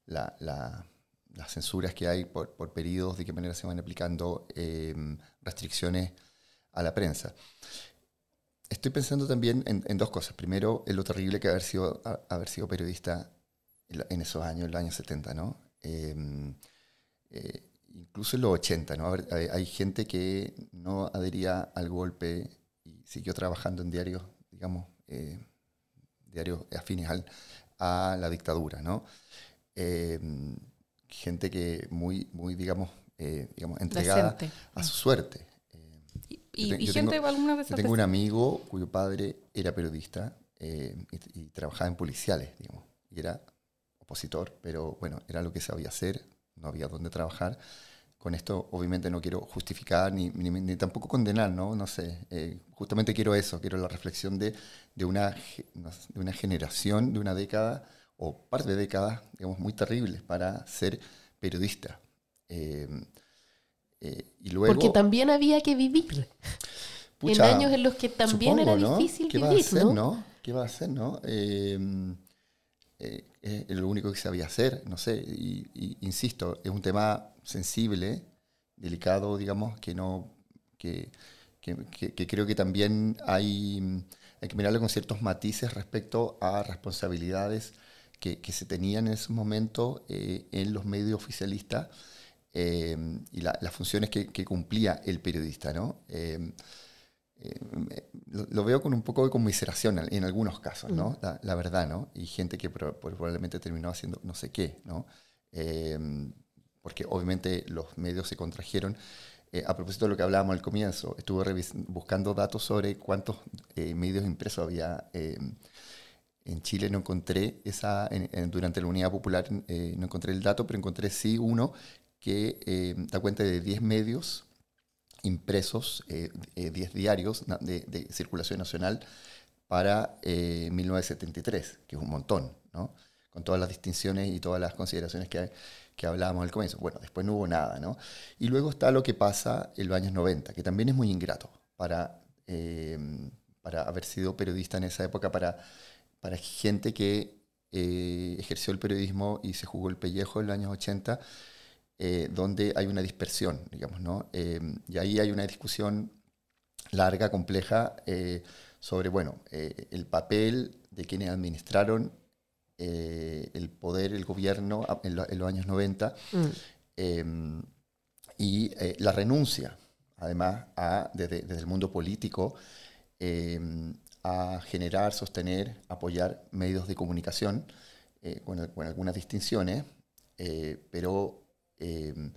la las censuras que hay por, por periodos, de qué manera se van aplicando eh, restricciones a la prensa. Estoy pensando también en, dos cosas. Primero, en lo terrible que haber sido, haber sido periodista en esos años, en los años 70, ¿no? Em, eh, incluso en los 80, ¿no? hay, gente que no adhería al golpe y siguió trabajando en diarios, digamos, eh, diarios afines a la dictadura, ¿no? Gente que muy, muy digamos, eh, digamos entregada a su suerte. ¿Y, gente tengo, alguna vez tengo un amigo cuyo padre era periodista eh, y, trabajaba en policiales, digamos, y era opositor, pero bueno, era lo que sabía hacer, no había dónde trabajar. Con esto, obviamente, no quiero justificar ni, ni, tampoco condenar, ¿no? No sé. Eh, justamente quiero eso, quiero la reflexión de, de, una, de una generación, de una década o par de décadas, digamos, muy terribles para ser periodista. Eh, eh, y luego, Porque también había que vivir. en años en los que también era difícil ¿Qué vivir, va a hacer, ¿no? ¿Qué va a hacer, no? Eh, es lo único que sabía hacer, no sé, y, insisto, es un tema sensible, delicado, digamos, que no, que, que, creo que también hay, hay, que mirarlo con ciertos matices respecto a responsabilidades que, se tenían en ese momento eh, en los medios oficialistas eh, y las funciones que, cumplía el periodista, ¿no? Eh, lo, veo con un poco de conmiseración en algunos casos, ¿no? Mm. La, verdad, ¿no? Y gente que probablemente terminó haciendo no sé qué, ¿no? Em, porque obviamente los medios se contrajeron. Eh, a propósito de lo que hablábamos al comienzo, estuve buscando datos sobre cuántos eh, medios impresos había. Em, en Chile no encontré esa, durante la Unidad Popular no encontré el dato, pero encontré sí uno que em, da cuenta de 10 medios impresos, 10 eh, eh, diarios de, circulación nacional para 1973, eh, que es un montón, ¿no? con todas las distinciones y todas las consideraciones que, que hablábamos al comienzo. Bueno, después no hubo nada, ¿no? Y luego está lo que pasa en los años 90, que también es muy ingrato para, para haber sido periodista en esa época, para, para gente que ejerció el periodismo y se jugó el pellejo en los años 80 eh, donde hay una dispersión, digamos, ¿no? Eh, y ahí hay una discusión larga, compleja, eh, sobre, bueno, el papel de quienes administraron el poder, el gobierno en, los años 90 mm. y la renuncia, además, a, desde, el mundo político, a generar, sostener, apoyar medios de comunicación con, con, algunas distinciones, pero Em,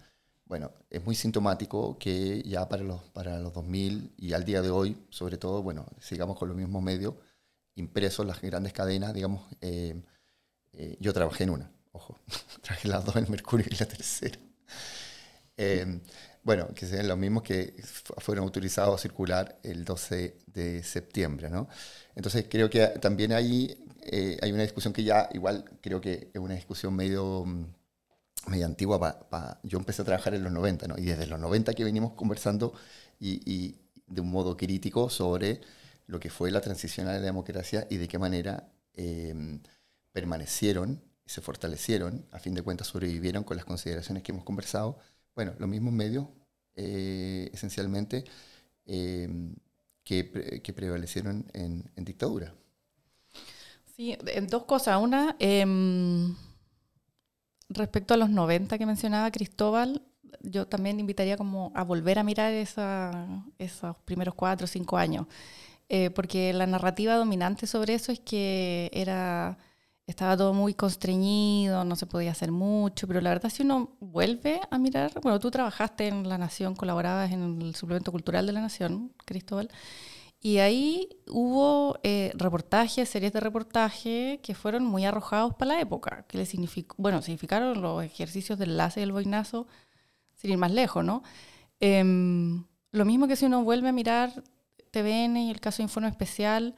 bueno, es muy sintomático que ya para los, para los 2000 y al día de hoy, sobre todo, bueno, sigamos con los mismos medios impresos, las grandes cadenas, digamos, em, eh, yo trabajé en una, ojo, *laughs* trabajé las dos en Mercurio y la tercera. Bueno, que sean los mismos que fueron autorizados a circular el 12 de septiembre, ¿no? Entonces creo que también ahí eh, hay una discusión que ya igual creo que es una discusión medio mm, media antigua. Pa, yo empecé a trabajar en los 90, ¿no? Y desde los 90 que venimos conversando y, de un modo crítico sobre lo que fue la transición a la democracia y de qué manera eh, permanecieron y se fortalecieron, a fin de cuentas sobrevivieron con las consideraciones que hemos conversado. Bueno, los mismos medios, eh, esencialmente, eh, que, prevalecieron en, dictadura. Sí, dos cosas. Una, em, respecto a los 90 que mencionaba Cristóbal, yo también invitaría como a volver a mirar esos primeros cuatro o cinco años, eh, porque la narrativa dominante sobre eso es que era estaba todo muy constreñido, no se podía hacer mucho, pero la verdad si uno vuelve a mirar, bueno, tú trabajaste en La Nación, colaborabas en el suplemento cultural de La Nación, Cristóbal, y ahí hubo eh, reportajes, series de reportaje que fueron muy arrojados para la época, que le significó, bueno, significaron los ejercicios del enlace y el boinazo, sin ir más lejos, ¿no? Em, lo mismo que si uno vuelve a mirar TVN y el caso de Informe Especial,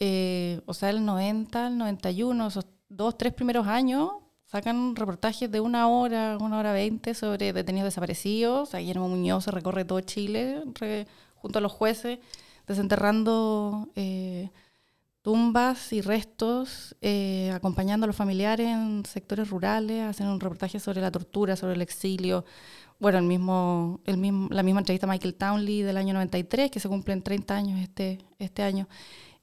eh, o sea, el 90, el 91, esos dos, tres primeros años, sacan reportajes de una hora, una hora veinte sobre detenidos desaparecidos. Guillermo Muñoz se recorre todo Chile junto a los jueces desenterrando eh, tumbas y restos, eh, acompañando a los familiares en sectores rurales, haciendo un reportaje sobre la tortura, sobre el exilio. Bueno, el mismo, el mismo, la misma entrevista a Michael Townley del año 93, que se cumplen 30 años este, este año.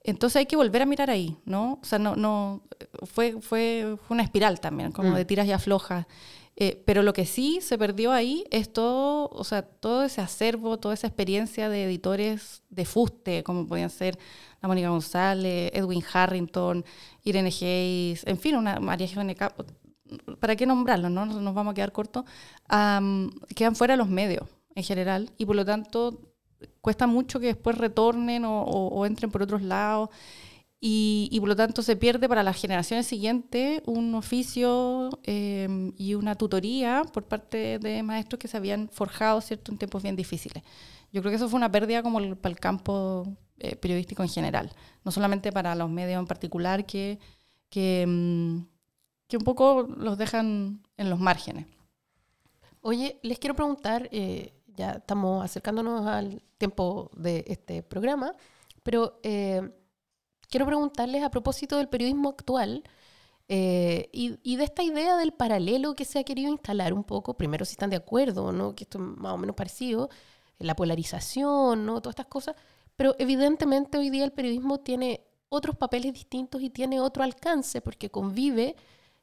Entonces hay que volver a mirar ahí, ¿no? O sea, no, no, fue, fue, fue una espiral también, como mm. de tiras y aflojas. Eh, pero lo que sí se perdió ahí es todo, o sea, todo ese acervo, toda esa experiencia de editores de fuste, como podían ser la Mónica González, Edwin Harrington, Irene Hayes, en fin, una María Jiménez ¿para qué nombrarlos? No? Nos vamos a quedar cortos. quedan fuera los medios en general y por lo tanto cuesta mucho que después retornen o entren por otros lados. Y, por lo tanto se pierde para las generaciones siguientes un oficio em, y una tutoría por parte de maestros que se habían forjado ¿cierto? en tiempos bien difíciles. Yo creo que eso fue una pérdida como para el campo eh, periodístico en general, no solamente para los medios en particular que, que, que, un poco los dejan en los márgenes. Oye, les quiero preguntar, eh, ya estamos acercándonos al tiempo de este programa, pero... Eh, quiero preguntarles a propósito del periodismo actual, Eh, y, de esta idea del paralelo que se ha querido instalar un poco, primero si están de acuerdo, ¿no? que esto es más o menos parecido, la polarización, ¿no? todas estas cosas, pero evidentemente hoy día el periodismo tiene otros papeles distintos y tiene otro alcance porque convive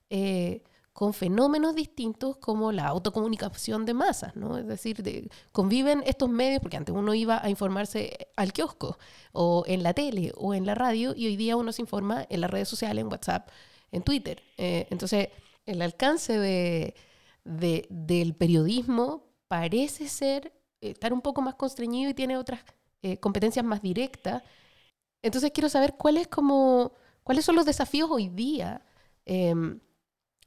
eh, con fenómenos distintos como la autocomunicación de masas, ¿no? Es decir, de, conviven estos medios, porque antes uno iba a informarse al kiosco o en la tele o en la radio y hoy día uno se informa en las redes sociales, en WhatsApp, en Twitter. Eh, entonces, el alcance de, del periodismo parece ser eh, estar un poco más constreñido y tiene otras eh, competencias más directas. Entonces, quiero saber cuáles como, cuáles son los desafíos hoy día em,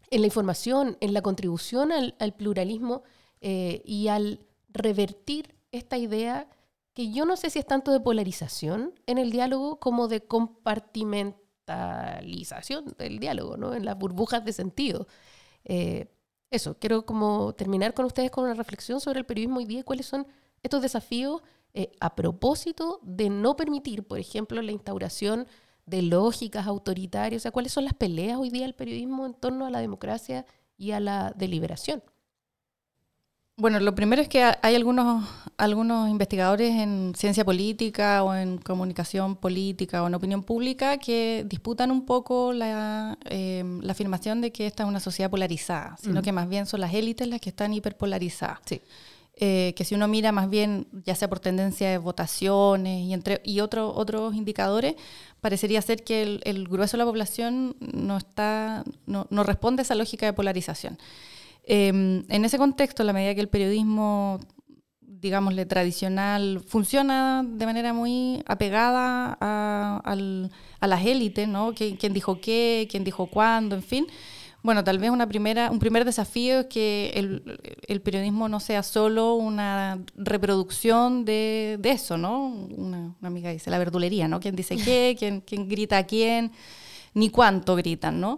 en la información, en la contribución al, al pluralismo y al revertir esta idea que yo no sé si es tanto de polarización en el diálogo como de compartimento del diálogo, ¿no? En las burbujas de sentido. Eh, eso, quiero como terminar con ustedes con una reflexión sobre el periodismo hoy día y cuáles son estos desafíos eh, a propósito de no permitir, por ejemplo, la instauración de lógicas autoritarias, o sea, cuáles son las peleas hoy día del periodismo en torno a la democracia y a la deliberación. Bueno, lo primero es que hay algunos, algunos investigadores en ciencia política o en comunicación política o en opinión pública que disputan un poco la, em, la afirmación de que esta es una sociedad polarizada, sino que más bien son las élites las que están hiperpolarizadas. Sí. Eh, que si uno mira más bien, ya sea por tendencia de votaciones y, entre, y otro, otros indicadores, parecería ser que el, grueso de la población no, está, no, no responde a esa lógica de polarización. Em, en ese contexto, la medida que el periodismo, digámosle, tradicional, funciona de manera muy apegada a, las élites, ¿no? ¿Quién, dijo qué? ¿Quién dijo cuándo? En fin. Bueno, tal vez una primera, un primer desafío es que el, periodismo no sea solo una reproducción de, eso, ¿no? Una, amiga dice, la verdulería, ¿no? ¿Quién dice qué? *laughs* ¿Quién, quién grita a quién? Ni cuánto gritan, ¿no?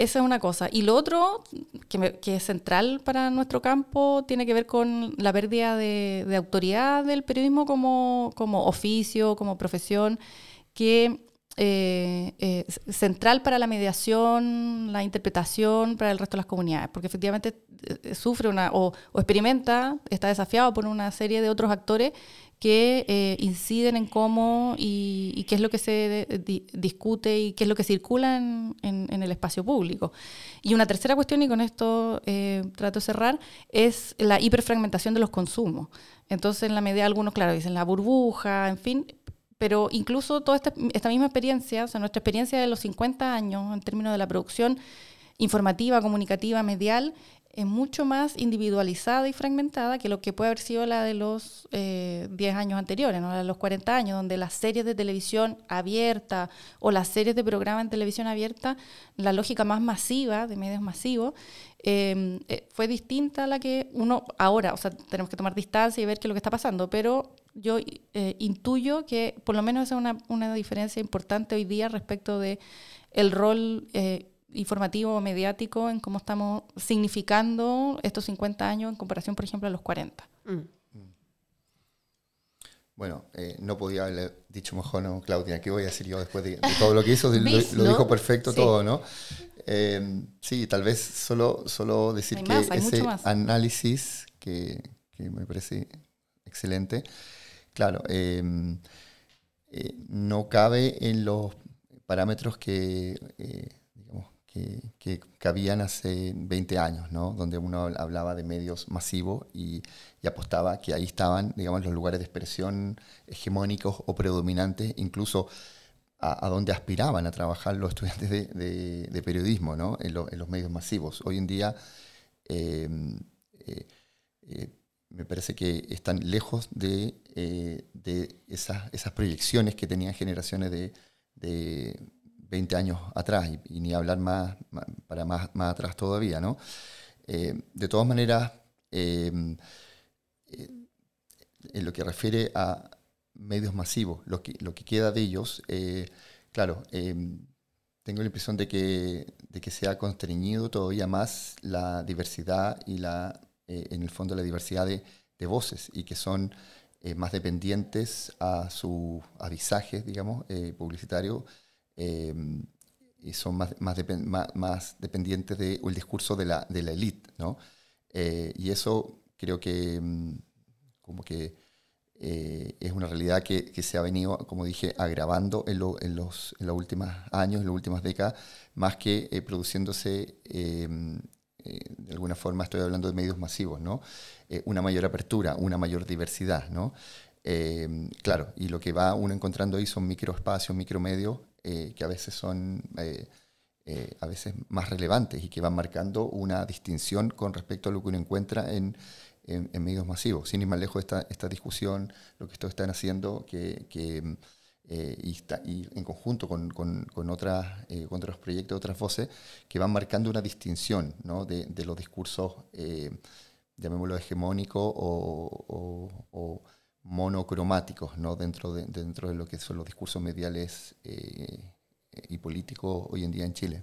Esa es una cosa. Y lo otro, que, es central para nuestro campo, tiene que ver con la pérdida de, autoridad del periodismo como, como, oficio, como profesión, que eh, eh, central para la mediación, la interpretación para el resto de las comunidades, porque efectivamente eh, sufre una o, o, experimenta, está desafiado por una serie de otros actores que inciden en cómo y, qué es lo que se discute y qué es lo que circula en, el espacio público. Y una tercera cuestión, y con esto trato de cerrar, es la hiperfragmentación de los consumos. Entonces, en la medida, algunos, claro, dicen la burbuja, en fin, pero incluso toda esta, esta misma experiencia, o sea, nuestra experiencia de los 50 años en términos de la producción informativa, comunicativa, medial, es mucho más individualizada y fragmentada que lo que puede haber sido la de los 10 eh, años anteriores, ¿no? la de los 40 años, donde las series de televisión abierta o las series de programa en televisión abierta, la lógica más masiva, de medios masivos, em, eh, fue distinta a la que uno ahora, o sea, tenemos que tomar distancia y ver qué es lo que está pasando, pero yo eh, intuyo que por lo menos es una, una diferencia importante hoy día respecto de el rol informativo o mediático en cómo estamos significando estos 50 años en comparación, por ejemplo, a los 40. Mm. Bueno, eh, no podía haberle dicho mejor, ¿no, Claudia? ¿Qué voy a decir yo después de, todo lo que hizo? *laughs* lo, dijo perfecto todo, ¿no? Eh, sí, tal vez solo, solo decir que ese análisis que, que, me parece excelente, claro, eh, no cabe en los parámetros que que, que, cabían hace 20 años, ¿no? donde uno hablaba de medios masivos y, apostaba que ahí estaban digamos, los lugares de expresión hegemónicos o predominantes, incluso a, donde aspiraban a trabajar los estudiantes de, de, periodismo ¿no? en, en, los medios masivos. Hoy en día em, eh, eh, me parece que están lejos de, eh, de esas, esas proyecciones que tenían generaciones de 20 años atrás y, ni hablar más, para más, más, atrás todavía, ¿no? Eh, de todas maneras, eh, eh, en lo que refiere a medios masivos, lo que, lo que queda de ellos, claro, tengo la impresión de que, de que se ha constreñido todavía más la diversidad y la, en el fondo la diversidad de, de voces y que son más dependientes a su avisaje, digamos, publicitario, Em, y son más, más, más, dependientes del discurso de la, de la élite, ¿no? Eh, y eso creo que mm, como que eh, es una realidad que, que, se ha venido, como dije, agravando en, en, los, en los últimos años, en las últimas décadas, más que eh, produciéndose, em, de alguna forma estoy hablando de medios masivos, ¿no? una mayor apertura, una mayor diversidad, ¿no? Em, claro, y lo que va uno encontrando ahí son microespacios, micromedios eh, que a veces son eh, eh, a veces más relevantes y que van marcando una distinción con respecto a lo que uno encuentra en, en, medios masivos. Sin ir más lejos esta, esta discusión, lo que estos están haciendo, que, que y, está, y, en conjunto con, con, otras, con otros proyectos, otras voces, que van marcando una distinción ¿no? de, los discursos, llamémoslo hegemónicos o, o monocromáticos ¿no? dentro, de, dentro de lo que son los discursos mediales eh, y políticos hoy en día en Chile.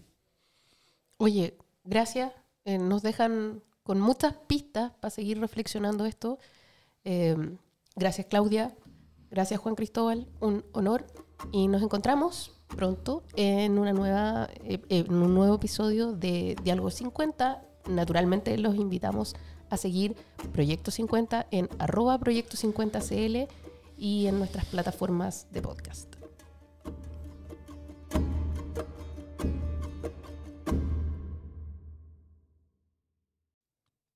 Oye, gracias. Eh, nos dejan con muchas pistas para seguir reflexionando esto. Eh, gracias Claudia, gracias Juan Cristóbal, un honor y nos encontramos pronto en, una nueva, en un nuevo episodio de Diálogo 50. Naturalmente los invitamos a seguir Proyecto 50 en arroba Proyecto 50CL y en nuestras plataformas de podcast.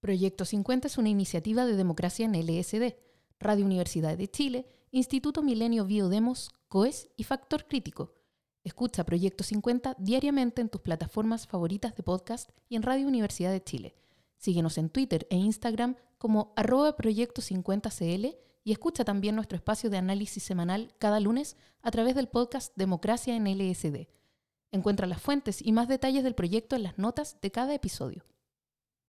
Proyecto 50 es una iniciativa de democracia en LSD, Radio Universidad de Chile, Instituto Milenio Biodemos, COES y Factor Crítico. Escucha Proyecto 50 diariamente en tus plataformas favoritas de podcast y en Radio Universidad de Chile. Síguenos en Twitter e Instagram como arroba proyecto 50cl y escucha también nuestro espacio de análisis semanal cada lunes a través del podcast Democracia en LSD. Encuentra las fuentes y más detalles del proyecto en las notas de cada episodio.